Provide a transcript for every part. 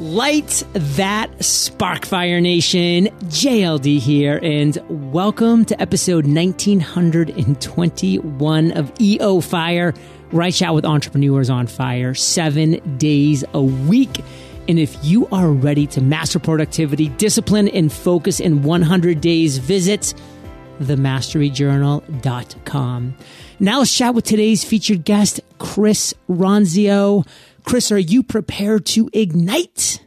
Light that spark Fire Nation, JLD here, and welcome to episode 1921 of EO Fire, I chat with entrepreneurs on fire seven days a week. And if you are ready to master productivity, discipline, and focus in 100 days, visit themasteryjournal.com. Now let's chat with today's featured guest, Chris Ronzio. Chris, are you prepared to ignite?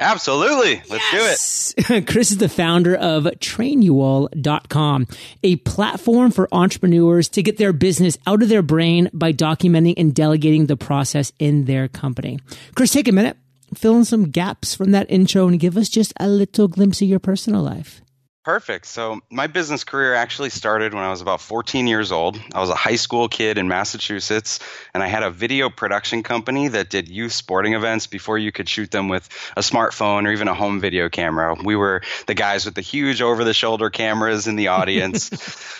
Absolutely. Let's yes. do it. Chris is the founder of trainual.com, a platform for entrepreneurs to get their business out of their brain by documenting and delegating the process in their company. Chris, take a minute, fill in some gaps from that intro and give us just a little glimpse of your personal life. Perfect. So, my business career actually started when I was about 14 years old. I was a high school kid in Massachusetts, and I had a video production company that did youth sporting events before you could shoot them with a smartphone or even a home video camera. We were the guys with the huge over the shoulder cameras in the audience.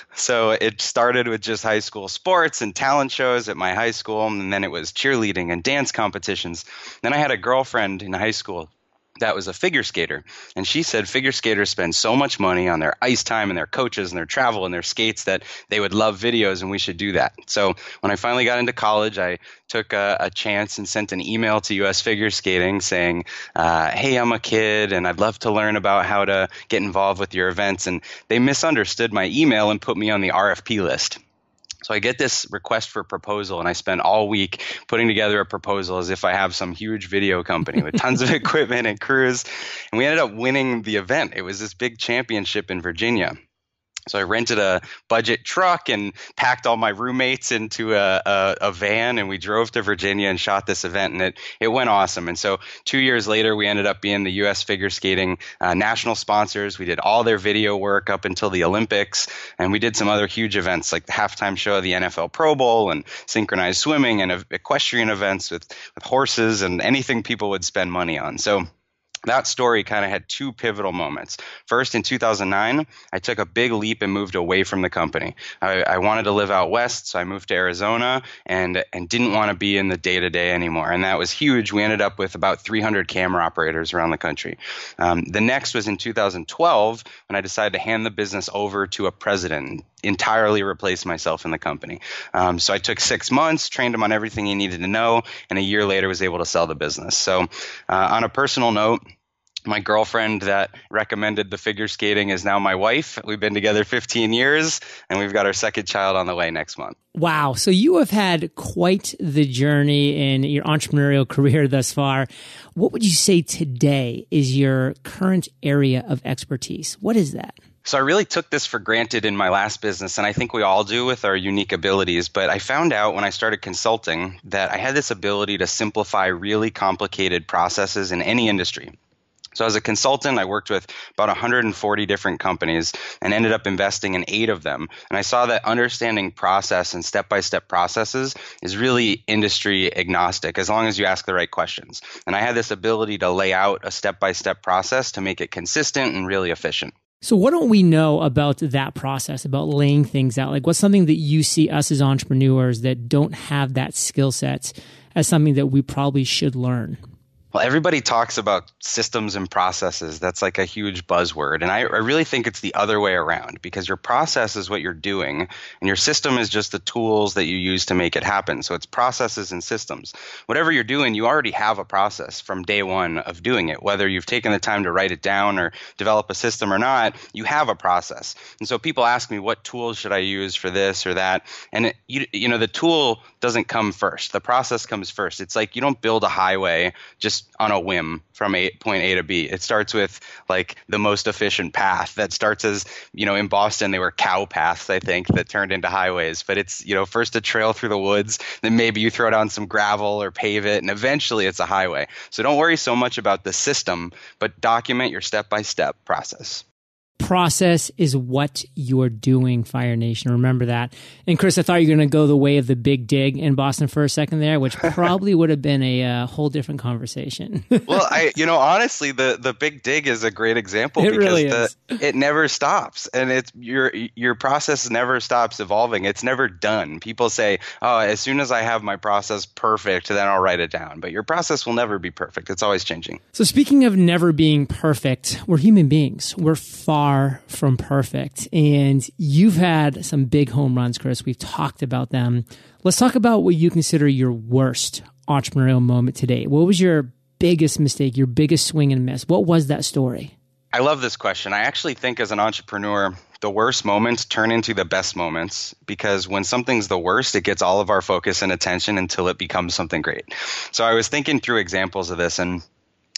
so, it started with just high school sports and talent shows at my high school, and then it was cheerleading and dance competitions. Then I had a girlfriend in high school that was a figure skater. And she said figure skaters spend so much money on their ice time and their coaches and their travel and their skates that they would love videos and we should do that. So when I finally got into college, I took a, a chance and sent an email to US Figure Skating saying, uh, Hey, I'm a kid and I'd love to learn about how to get involved with your events. And they misunderstood my email and put me on the RFP list. So I get this request for proposal, and I spend all week putting together a proposal as if I have some huge video company with tons of equipment and crews. And we ended up winning the event. It was this big championship in Virginia. So I rented a budget truck and packed all my roommates into a, a, a, van, and we drove to Virginia and shot this event, and it it went awesome. And so two years later, we ended up being the U.S. figure skating uh, national sponsors. We did all their video work up until the Olympics, and we did some other huge events like the halftime show of the NFL Pro Bowl and synchronized swimming and equestrian events with, with horses and anything people would spend money on. So that story kind of had two pivotal moments. First, in 2009, I took a big leap and moved away from the company. I, I wanted to live out west, so I moved to Arizona and and didn't want to be in the day to day anymore. And that was huge. We ended up with about 300 camera operators around the country. Um, the next was in 2012 when I decided to hand the business over to a president entirely replace myself in the company. Um, so I took six months, trained him on everything he needed to know, and a year later was able to sell the business. So, uh, on a personal note, my girlfriend that recommended the figure skating is now my wife. We've been together 15 years and we've got our second child on the way next month. Wow. So you have had quite the journey in your entrepreneurial career thus far. What would you say today is your current area of expertise? What is that? So I really took this for granted in my last business, and I think we all do with our unique abilities. But I found out when I started consulting that I had this ability to simplify really complicated processes in any industry. So as a consultant, I worked with about 140 different companies and ended up investing in eight of them. And I saw that understanding process and step-by-step processes is really industry agnostic as long as you ask the right questions. And I had this ability to lay out a step-by-step process to make it consistent and really efficient. So, what don't we know about that process, about laying things out? Like, what's something that you see us as entrepreneurs that don't have that skill set as something that we probably should learn? Well, everybody talks about systems and processes. That's like a huge buzzword. And I, I, really think it's the other way around because your process is what you're doing, and your system is just the tools that you use to make it happen. So it's processes and systems. Whatever you're doing, you already have a process from day one of doing it. Whether you've taken the time to write it down or develop a system or not, you have a process. And so people ask me, what tools should I use for this or that? And it, you, you know, the tool doesn't come first. The process comes first. It's like you don't build a highway just on a whim from a, point A to B. It starts with like the most efficient path that starts as, you know, in Boston, they were cow paths, I think, that turned into highways. But it's, you know, first a trail through the woods, then maybe you throw down some gravel or pave it, and eventually it's a highway. So don't worry so much about the system, but document your step by step process. Process is what you're doing, Fire Nation. Remember that. And Chris, I thought you were going to go the way of the big dig in Boston for a second there, which probably would have been a uh, whole different conversation. well, I, you know, honestly, the the big dig is a great example it because really the, it never stops, and it's your your process never stops evolving. It's never done. People say, "Oh, as soon as I have my process perfect, then I'll write it down." But your process will never be perfect. It's always changing. So, speaking of never being perfect, we're human beings. We're far from perfect. And you've had some big home runs, Chris. We've talked about them. Let's talk about what you consider your worst entrepreneurial moment today. What was your biggest mistake, your biggest swing and miss? What was that story? I love this question. I actually think as an entrepreneur, the worst moments turn into the best moments because when something's the worst, it gets all of our focus and attention until it becomes something great. So I was thinking through examples of this and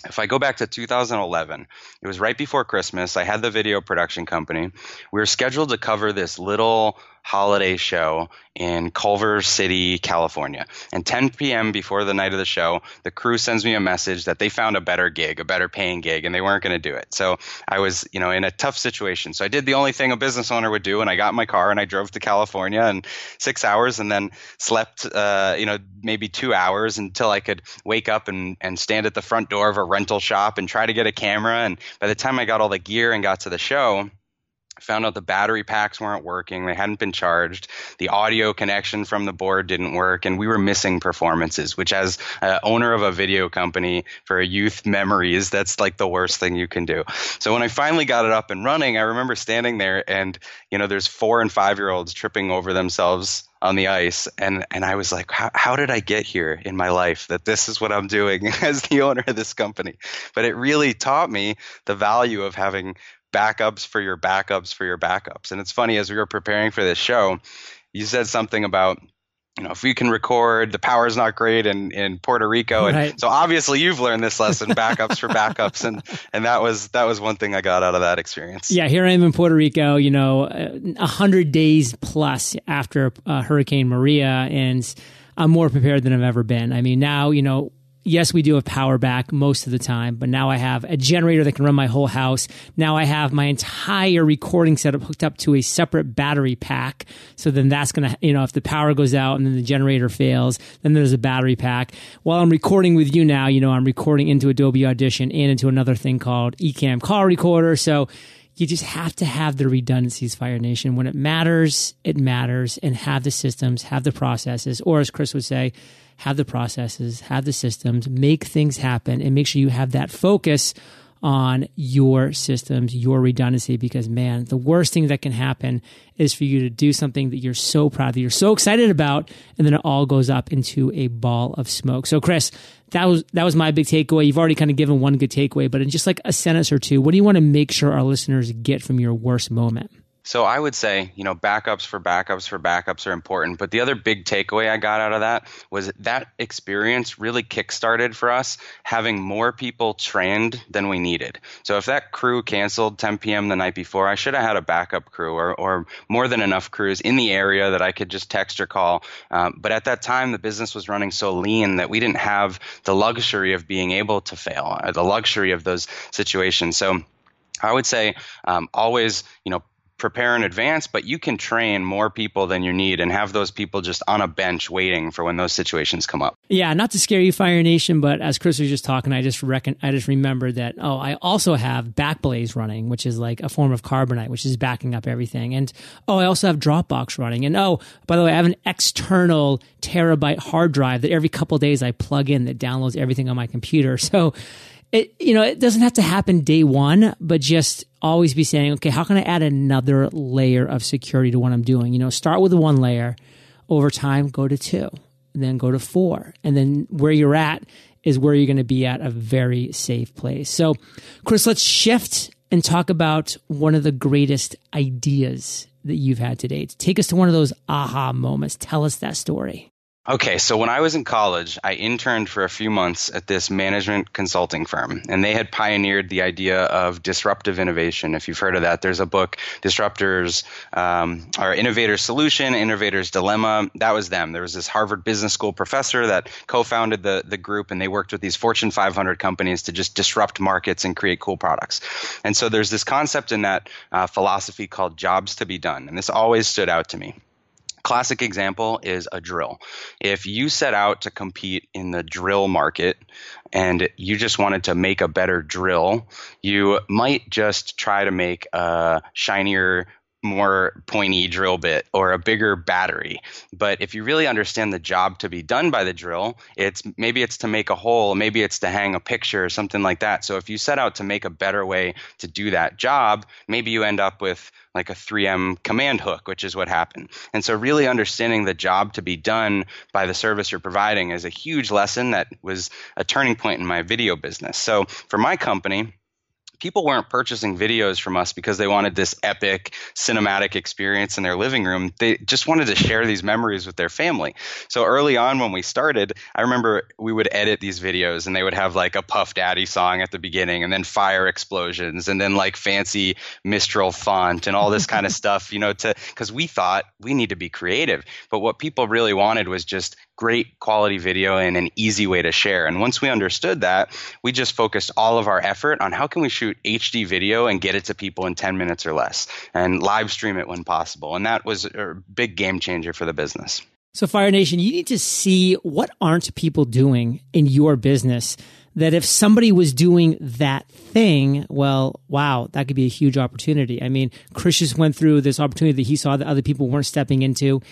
if I go back to 2011, it was right before Christmas. I had the video production company. We were scheduled to cover this little holiday show in Culver City, California. And 10 p.m. before the night of the show, the crew sends me a message that they found a better gig, a better paying gig, and they weren't going to do it. So I was, you know, in a tough situation. So I did the only thing a business owner would do, and I got my car and I drove to California in six hours, and then slept, uh, you know, maybe two hours until I could wake up and and stand at the front door of a rental shop and try to get a camera. And by the time I got all the gear and got to the show found out the battery packs weren't working. They hadn't been charged. The audio connection from the board didn't work and we were missing performances which as uh, owner of a video company for a youth memories that's like the worst thing you can do. So when i finally got it up and running i remember standing there and you know there's four and five year olds tripping over themselves on the ice and and I was like how, how did I get here in my life that this is what I'm doing as the owner of this company? But it really taught me the value of having backups for your backups for your backups. And it's funny as we were preparing for this show, you said something about you know, if we can record, the power is not great in, in Puerto Rico, and right. so obviously you've learned this lesson: backups for backups, and and that was that was one thing I got out of that experience. Yeah, here I am in Puerto Rico, you know, a hundred days plus after uh, Hurricane Maria, and I'm more prepared than I've ever been. I mean, now you know yes, we do have power back most of the time, but now I have a generator that can run my whole house. Now I have my entire recording setup hooked up to a separate battery pack. So then that's going to, you know, if the power goes out and then the generator fails, then there's a battery pack. While I'm recording with you now, you know, I'm recording into Adobe Audition and into another thing called Ecamm Call Recorder. So you just have to have the redundancies, Fire Nation. When it matters, it matters, and have the systems, have the processes, or as Chris would say, have the processes, have the systems, make things happen, and make sure you have that focus on your systems, your redundancy, because man, the worst thing that can happen is for you to do something that you're so proud of, you're so excited about, and then it all goes up into a ball of smoke. So, Chris, that was that was my big takeaway. You've already kind of given one good takeaway, but in just like a sentence or two, what do you want to make sure our listeners get from your worst moment? So I would say, you know, backups for backups for backups are important. But the other big takeaway I got out of that was that experience really kickstarted for us having more people trained than we needed. So if that crew canceled 10 p.m. the night before, I should have had a backup crew or, or more than enough crews in the area that I could just text or call. Um, but at that time, the business was running so lean that we didn't have the luxury of being able to fail, the luxury of those situations. So I would say um, always, you know, prepare in advance, but you can train more people than you need and have those people just on a bench waiting for when those situations come up. Yeah, not to scare you, Fire Nation, but as Chris was just talking, I just reckon I just remembered that oh, I also have Backblaze running, which is like a form of Carbonite, which is backing up everything, and oh, I also have Dropbox running, and oh, by the way, I have an external terabyte hard drive that every couple days I plug in that downloads everything on my computer. So it you know it doesn't have to happen day one but just always be saying okay how can i add another layer of security to what i'm doing? You know start with one layer. Over time go to two then go to four. And then where you're at is where you're going to be at a very safe place. So chris let's shift and talk about one of the greatest ideas that you've had to date. Take us to one of those aha moments. Tell us that story Okay, so when I was in college, I interned for a few months at this management consulting firm, and they had pioneered the idea of disruptive innovation. If you've heard of that, there's a book, Disruptors, um, or Innovator's Solution, Innovator's Dilemma. That was them. There was this Harvard Business School professor that co-founded the the group, and they worked with these Fortune 500 companies to just disrupt markets and create cool products. And so there's this concept in that uh, philosophy called jobs to be done, and this always stood out to me classic example is a drill. If you set out to compete in the drill market and you just wanted to make a better drill, you might just try to make a shinier more pointy drill bit or a bigger battery. But if you really understand the job to be done by the drill, it's maybe it's to make a hole, maybe it's to hang a picture or something like that. So if you set out to make a better way to do that job, maybe you end up with like a 3M command hook, which is what happened. And so really understanding the job to be done by the service you're providing is a huge lesson that was a turning point in my video business. So for my company, people weren't purchasing videos from us because they wanted this epic cinematic experience in their living room. They just wanted to share these memories with their family. So early on when we started, I remember we would edit these videos and they would have like a Puff Daddy song at the beginning and then fire explosions and then like fancy Mistral font and all this kind of stuff, you know, to because we thought we need to be creative. But what people really wanted was just great quality video and an easy way to share. And once we understood that, we just focused all of our effort on how can we shoot HD video and get it to people in 10 minutes or less and live stream it when possible. And that was a big game changer for the business. So Fire Nation, you need to see what aren't people doing in your business that if somebody was doing that thing, well, wow, that could be a huge opportunity. I mean, Chris just went through this opportunity that he saw that other people weren't stepping into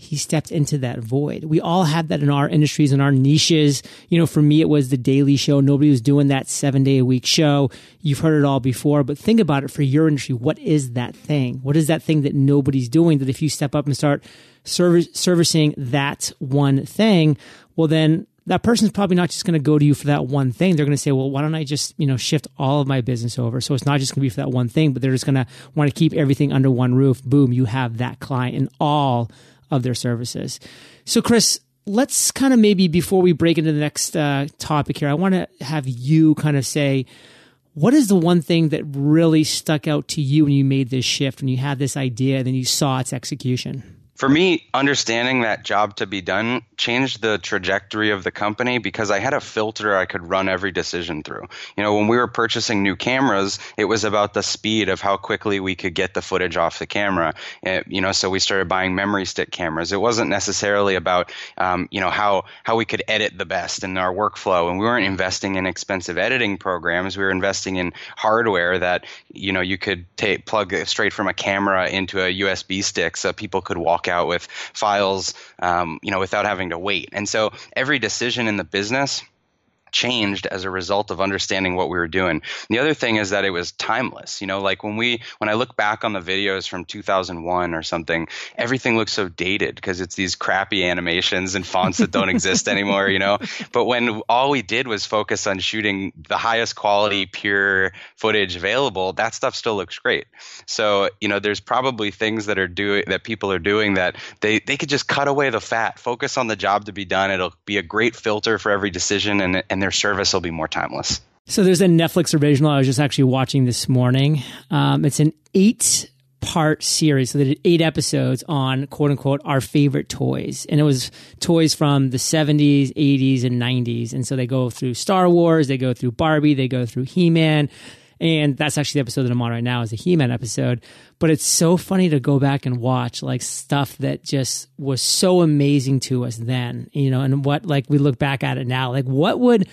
he stepped into that void. We all have that in our industries and in our niches. You know, for me, it was the daily show. Nobody was doing that seven day a week show. You've heard it all before, but think about it for your industry. What is that thing? What is that thing that nobody's doing that if you step up and start servicing that one thing, well, then that person's probably not just going to go to you for that one thing. They're going to say, well, why don't I just, you know, shift all of my business over? So it's not just going to be for that one thing, but they're just going to want to keep everything under one roof. Boom, you have that client and all of their services. So, Chris, let's kind of maybe before we break into the next uh, topic here, I want to have you kind of say, what is the one thing that really stuck out to you when you made this shift, when you had this idea, and then you saw its execution? For me, understanding that job to be done changed the trajectory of the company because I had a filter I could run every decision through. You know, when we were purchasing new cameras, it was about the speed of how quickly we could get the footage off the camera. It, you know, so we started buying memory stick cameras. It wasn't necessarily about, um, you know, how how we could edit the best in our workflow, and we weren't investing in expensive editing programs. We were investing in hardware that you know you could take plug straight from a camera into a USB stick, so people could walk out with files, um, you know, without having to wait. And so every decision in the business changed as a result of understanding what we were doing. The other thing is that it was timeless. You know, like when we when I look back on the videos from 2001 or something, everything looks so dated because it's these crappy animations and fonts that don't exist anymore, you know. But when all we did was focus on shooting the highest quality pure footage available, that stuff still looks great. So, you know, there's probably things that are doing that people are doing that they they could just cut away the fat, focus on the job to be done. It'll be a great filter for every decision and and and their service will be more timeless. So there's a Netflix original I was just actually watching this morning. Um, it's an eight part series. So they did eight episodes on quote unquote our favorite toys. And it was toys from the 70s, 80s, and 90s. And so they go through Star Wars, they go through Barbie, they go through He Man. And that's actually the episode that I'm on right now is a He-Man episode. But it's so funny to go back and watch like stuff that just was so amazing to us then, you know, and what like we look back at it now. Like what would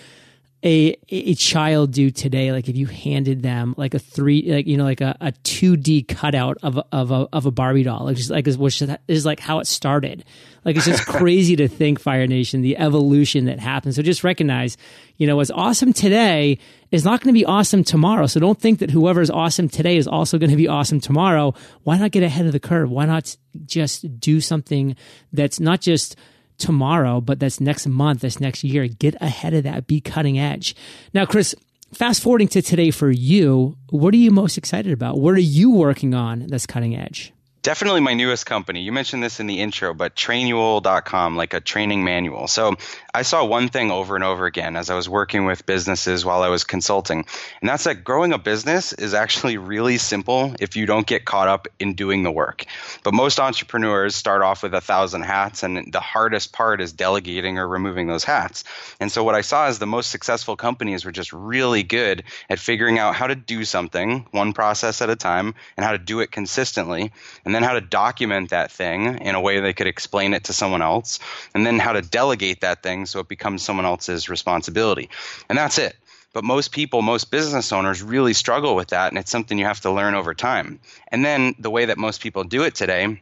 a a child do today like if you handed them like a three like you know like a, a 2d cutout of a, of a of a barbie doll like just like which is like how it started. Like it's just crazy to think fire nation the evolution that happened. So just recognize you know what's awesome today is not going to be awesome tomorrow. So don't think that whoever is awesome today is also going to be awesome tomorrow. Why not get ahead of the curve? Why not just do something that's not just tomorrow, but that's next month, that's next year. Get ahead of that. Be cutting edge. Now, Chris, fast forwarding to today for you, what are you most excited about? What are you working on that's cutting edge? Definitely my newest company. You mentioned this in the intro, but trainual.com, like a training manual. So I saw one thing over and over again as I was working with businesses while I was consulting, and that's that growing a business is actually really simple if you don't get caught up in doing the work. But most entrepreneurs start off with a thousand hats, and the hardest part is delegating or removing those hats. And so what I saw is the most successful companies were just really good at figuring out how to do something one process at a time and how to do it consistently. And then how to document that thing in a way they could explain it to someone else, and then how to delegate that thing so it becomes someone else's responsibility. And that's it. But most people, most business owners really struggle with that, and it's something you have to learn over time. And then the way that most people do it today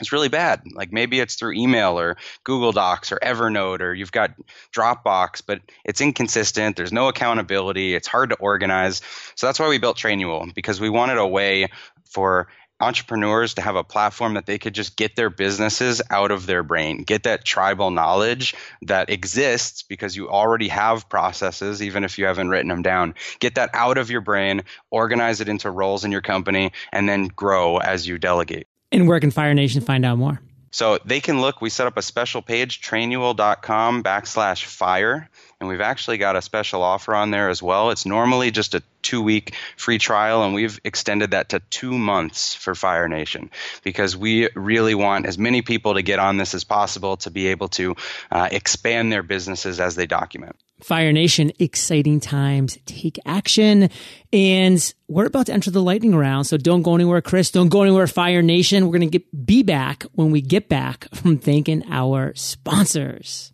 it's really bad. Like maybe it's through email or Google Docs or Evernote or you've got Dropbox, but it's inconsistent. There's no accountability. It's hard to organize. So that's why we built Trainual because we wanted a way for entrepreneurs to have a platform that they could just get their businesses out of their brain, get that tribal knowledge that exists because you already have processes, even if you haven't written them down. Get that out of your brain, organize it into roles in your company, and then grow as you delegate. And where can Fire Nation find out more? So they can look, we set up a special page, trainual.com backslash fire. And we've actually got a special offer on there as well. It's normally just a two week free trial, and we've extended that to two months for Fire Nation because we really want as many people to get on this as possible to be able to uh, expand their businesses as they document. Fire Nation, exciting times. Take action. And we're about to enter the lightning round. So don't go anywhere, Chris. Don't go anywhere, Fire Nation. We're going to be back when we get back from thanking our sponsors.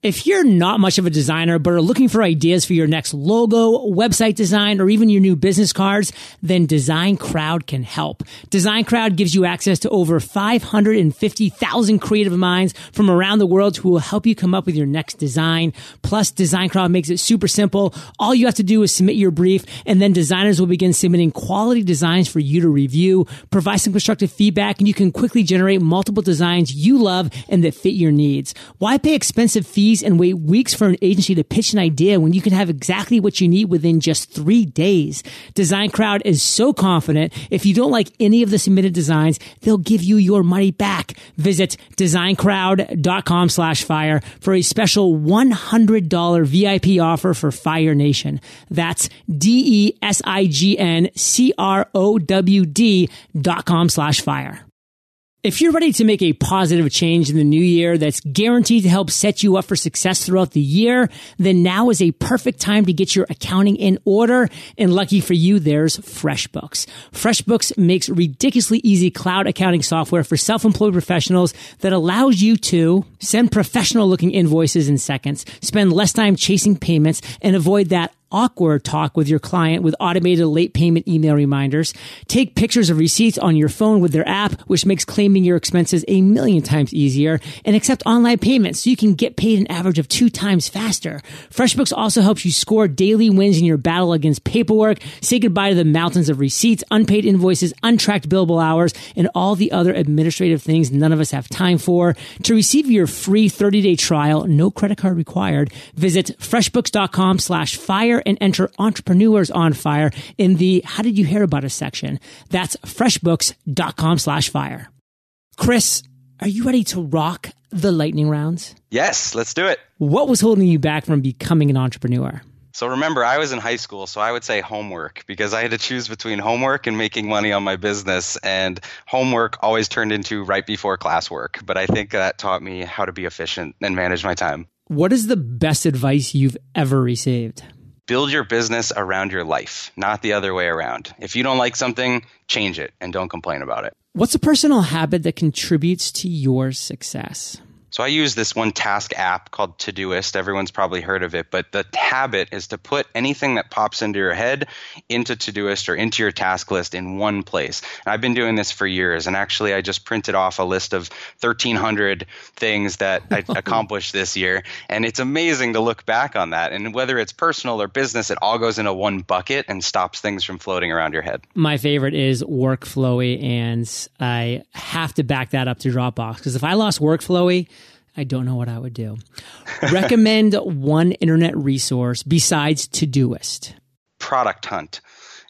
If you're not much of a designer, but are looking for ideas for your next logo, website design, or even your new business cards, then Design Crowd can help. Design Crowd gives you access to over 550,000 creative minds from around the world who will help you come up with your next design. Plus, Design Crowd makes it super simple. All you have to do is submit your brief, and then designers will begin submitting quality designs for you to review, provide some constructive feedback, and you can quickly generate multiple designs you love and that fit your needs. Why pay expensive fees? And wait weeks for an agency to pitch an idea when you can have exactly what you need within just three days. Design Crowd is so confident if you don't like any of the submitted designs, they'll give you your money back. Visit designcrowd.com slash fire for a special $100 VIP offer for Fire Nation. That's D-E-S-I-G-N-C-R-O-W-D dot com slash fire. If you're ready to make a positive change in the new year that's guaranteed to help set you up for success throughout the year, then now is a perfect time to get your accounting in order. And lucky for you, there's FreshBooks. FreshBooks makes ridiculously easy cloud accounting software for self-employed professionals that allows you to send professional looking invoices in seconds, spend less time chasing payments, and avoid that awkward talk with your client with automated late payment email reminders. Take pictures of receipts on your phone with their app, which makes claiming your expenses a million times easier and accept online payments so you can get paid an average of two times faster. FreshBooks also helps you score daily wins in your battle against paperwork, say goodbye to the mountains of receipts, unpaid invoices, untracked billable hours, and all the other administrative things none of us have time for. To receive your free 30 day trial, no credit card required, visit freshbooks.com slash fire fire and enter entrepreneurs on fire in the how did you hear about us section. That's freshbooks.com slash fire. Chris, are you ready to rock the lightning rounds? Yes, let's do it. What was holding you back from becoming an entrepreneur? So remember, I was in high school, so I would say homework because I had to choose between homework and making money on my business. And homework always turned into right before classwork. But I think that taught me how to be efficient and manage my time. What is the best advice you've ever received? Build your business around your life, not the other way around. If you don't like something, change it and don't complain about it. What's a personal habit that contributes to your success? So I use this one task app called Todoist. Everyone's probably heard of it, but the habit is to put anything that pops into your head into Todoist or into your task list in one place. And I've been doing this for years, and actually, I just printed off a list of 1,300 things that I accomplished this year, and it's amazing to look back on that. And whether it's personal or business, it all goes into one bucket and stops things from floating around your head. My favorite is Workflowy, and I have to back that up to Dropbox because if I lost Workflowy, I don't know what I would do. Recommend one internet resource besides Todoist. Product Hunt.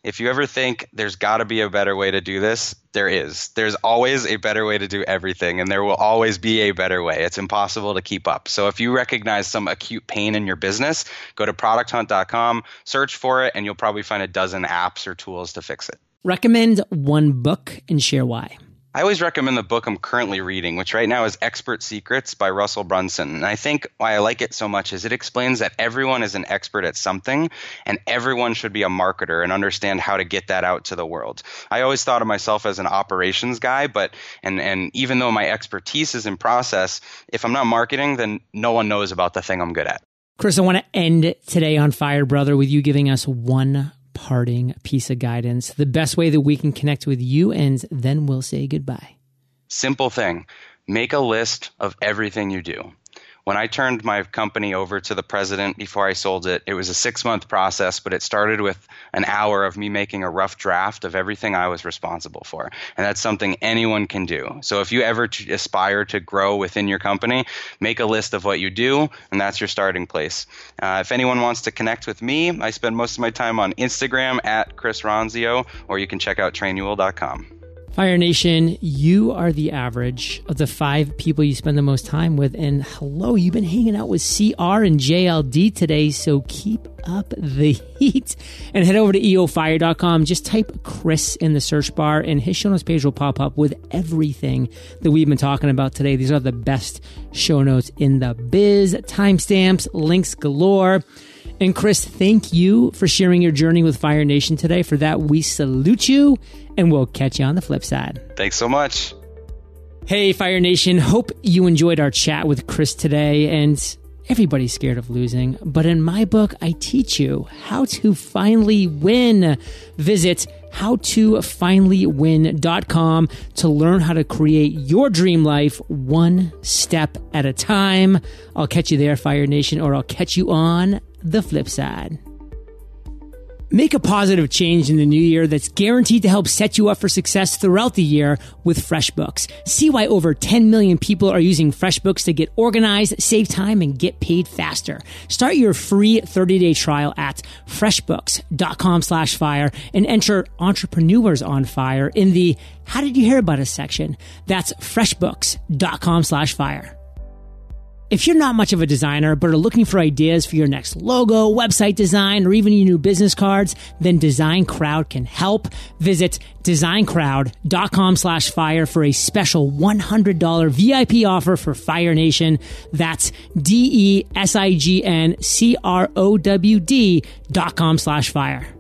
If you ever think there's got to be a better way to do this, there is. There's always a better way to do everything, and there will always be a better way. It's impossible to keep up. So if you recognize some acute pain in your business, go to producthunt.com, search for it, and you'll probably find a dozen apps or tools to fix it. Recommend one book and share why. I always recommend the book I'm currently reading, which right now is Expert Secrets by Russell Brunson. And I think why I like it so much is it explains that everyone is an expert at something and everyone should be a marketer and understand how to get that out to the world. I always thought of myself as an operations guy, but and and even though my expertise is in process, if I'm not marketing, then no one knows about the thing I'm good at. Chris, I want to end today on Fire Brother with you giving us one parting piece of guidance, the best way that we can connect with you, and then we'll say goodbye. Simple thing make a list of everything you do. When I turned my company over to the president before I sold it, it was a six month process, but it started with an hour of me making a rough draft of everything I was responsible for. And that's something anyone can do. So if you ever t- aspire to grow within your company, make a list of what you do, and that's your starting place. Uh, if anyone wants to connect with me, I spend most of my time on Instagram at Chris Ronzio, or you can check out trainual.com. Fire Nation, you are the average of the five people you spend the most time with. And hello, you've been hanging out with CR and JLD today. So keep up the heat and head over to eofire.com. Just type Chris in the search bar and his show notes page will pop up with everything that we've been talking about today. These are the best show notes in the biz, timestamps, links galore. And Chris, thank you for sharing your journey with Fire Nation today. For that, we salute you and we'll catch you on the flip side. Thanks so much. Hey, Fire Nation. Hope you enjoyed our chat with Chris today. And everybody's scared of losing. But in my book, I teach you how to finally win. Visit howtofinallywin.com to learn how to create your dream life one step at a time. I'll catch you there, Fire Nation, or I'll catch you on the flip side. Make a positive change in the new year that's guaranteed to help set you up for success throughout the year with FreshBooks. See why over 10 million people are using FreshBooks to get organized, save time, and get paid faster. Start your free 30-day trial at freshbooks.com slash fire and enter entrepreneurs on fire in the how did you hear about us section. That's freshbooks.com slash fire. If you're not much of a designer, but are looking for ideas for your next logo, website design, or even your new business cards, then Design Crowd can help. Visit designcrowd.com slash fire for a special $100 VIP offer for Fire Nation. That's D-E-S-I-G-N-C-R-O-W-D dot com slash fire.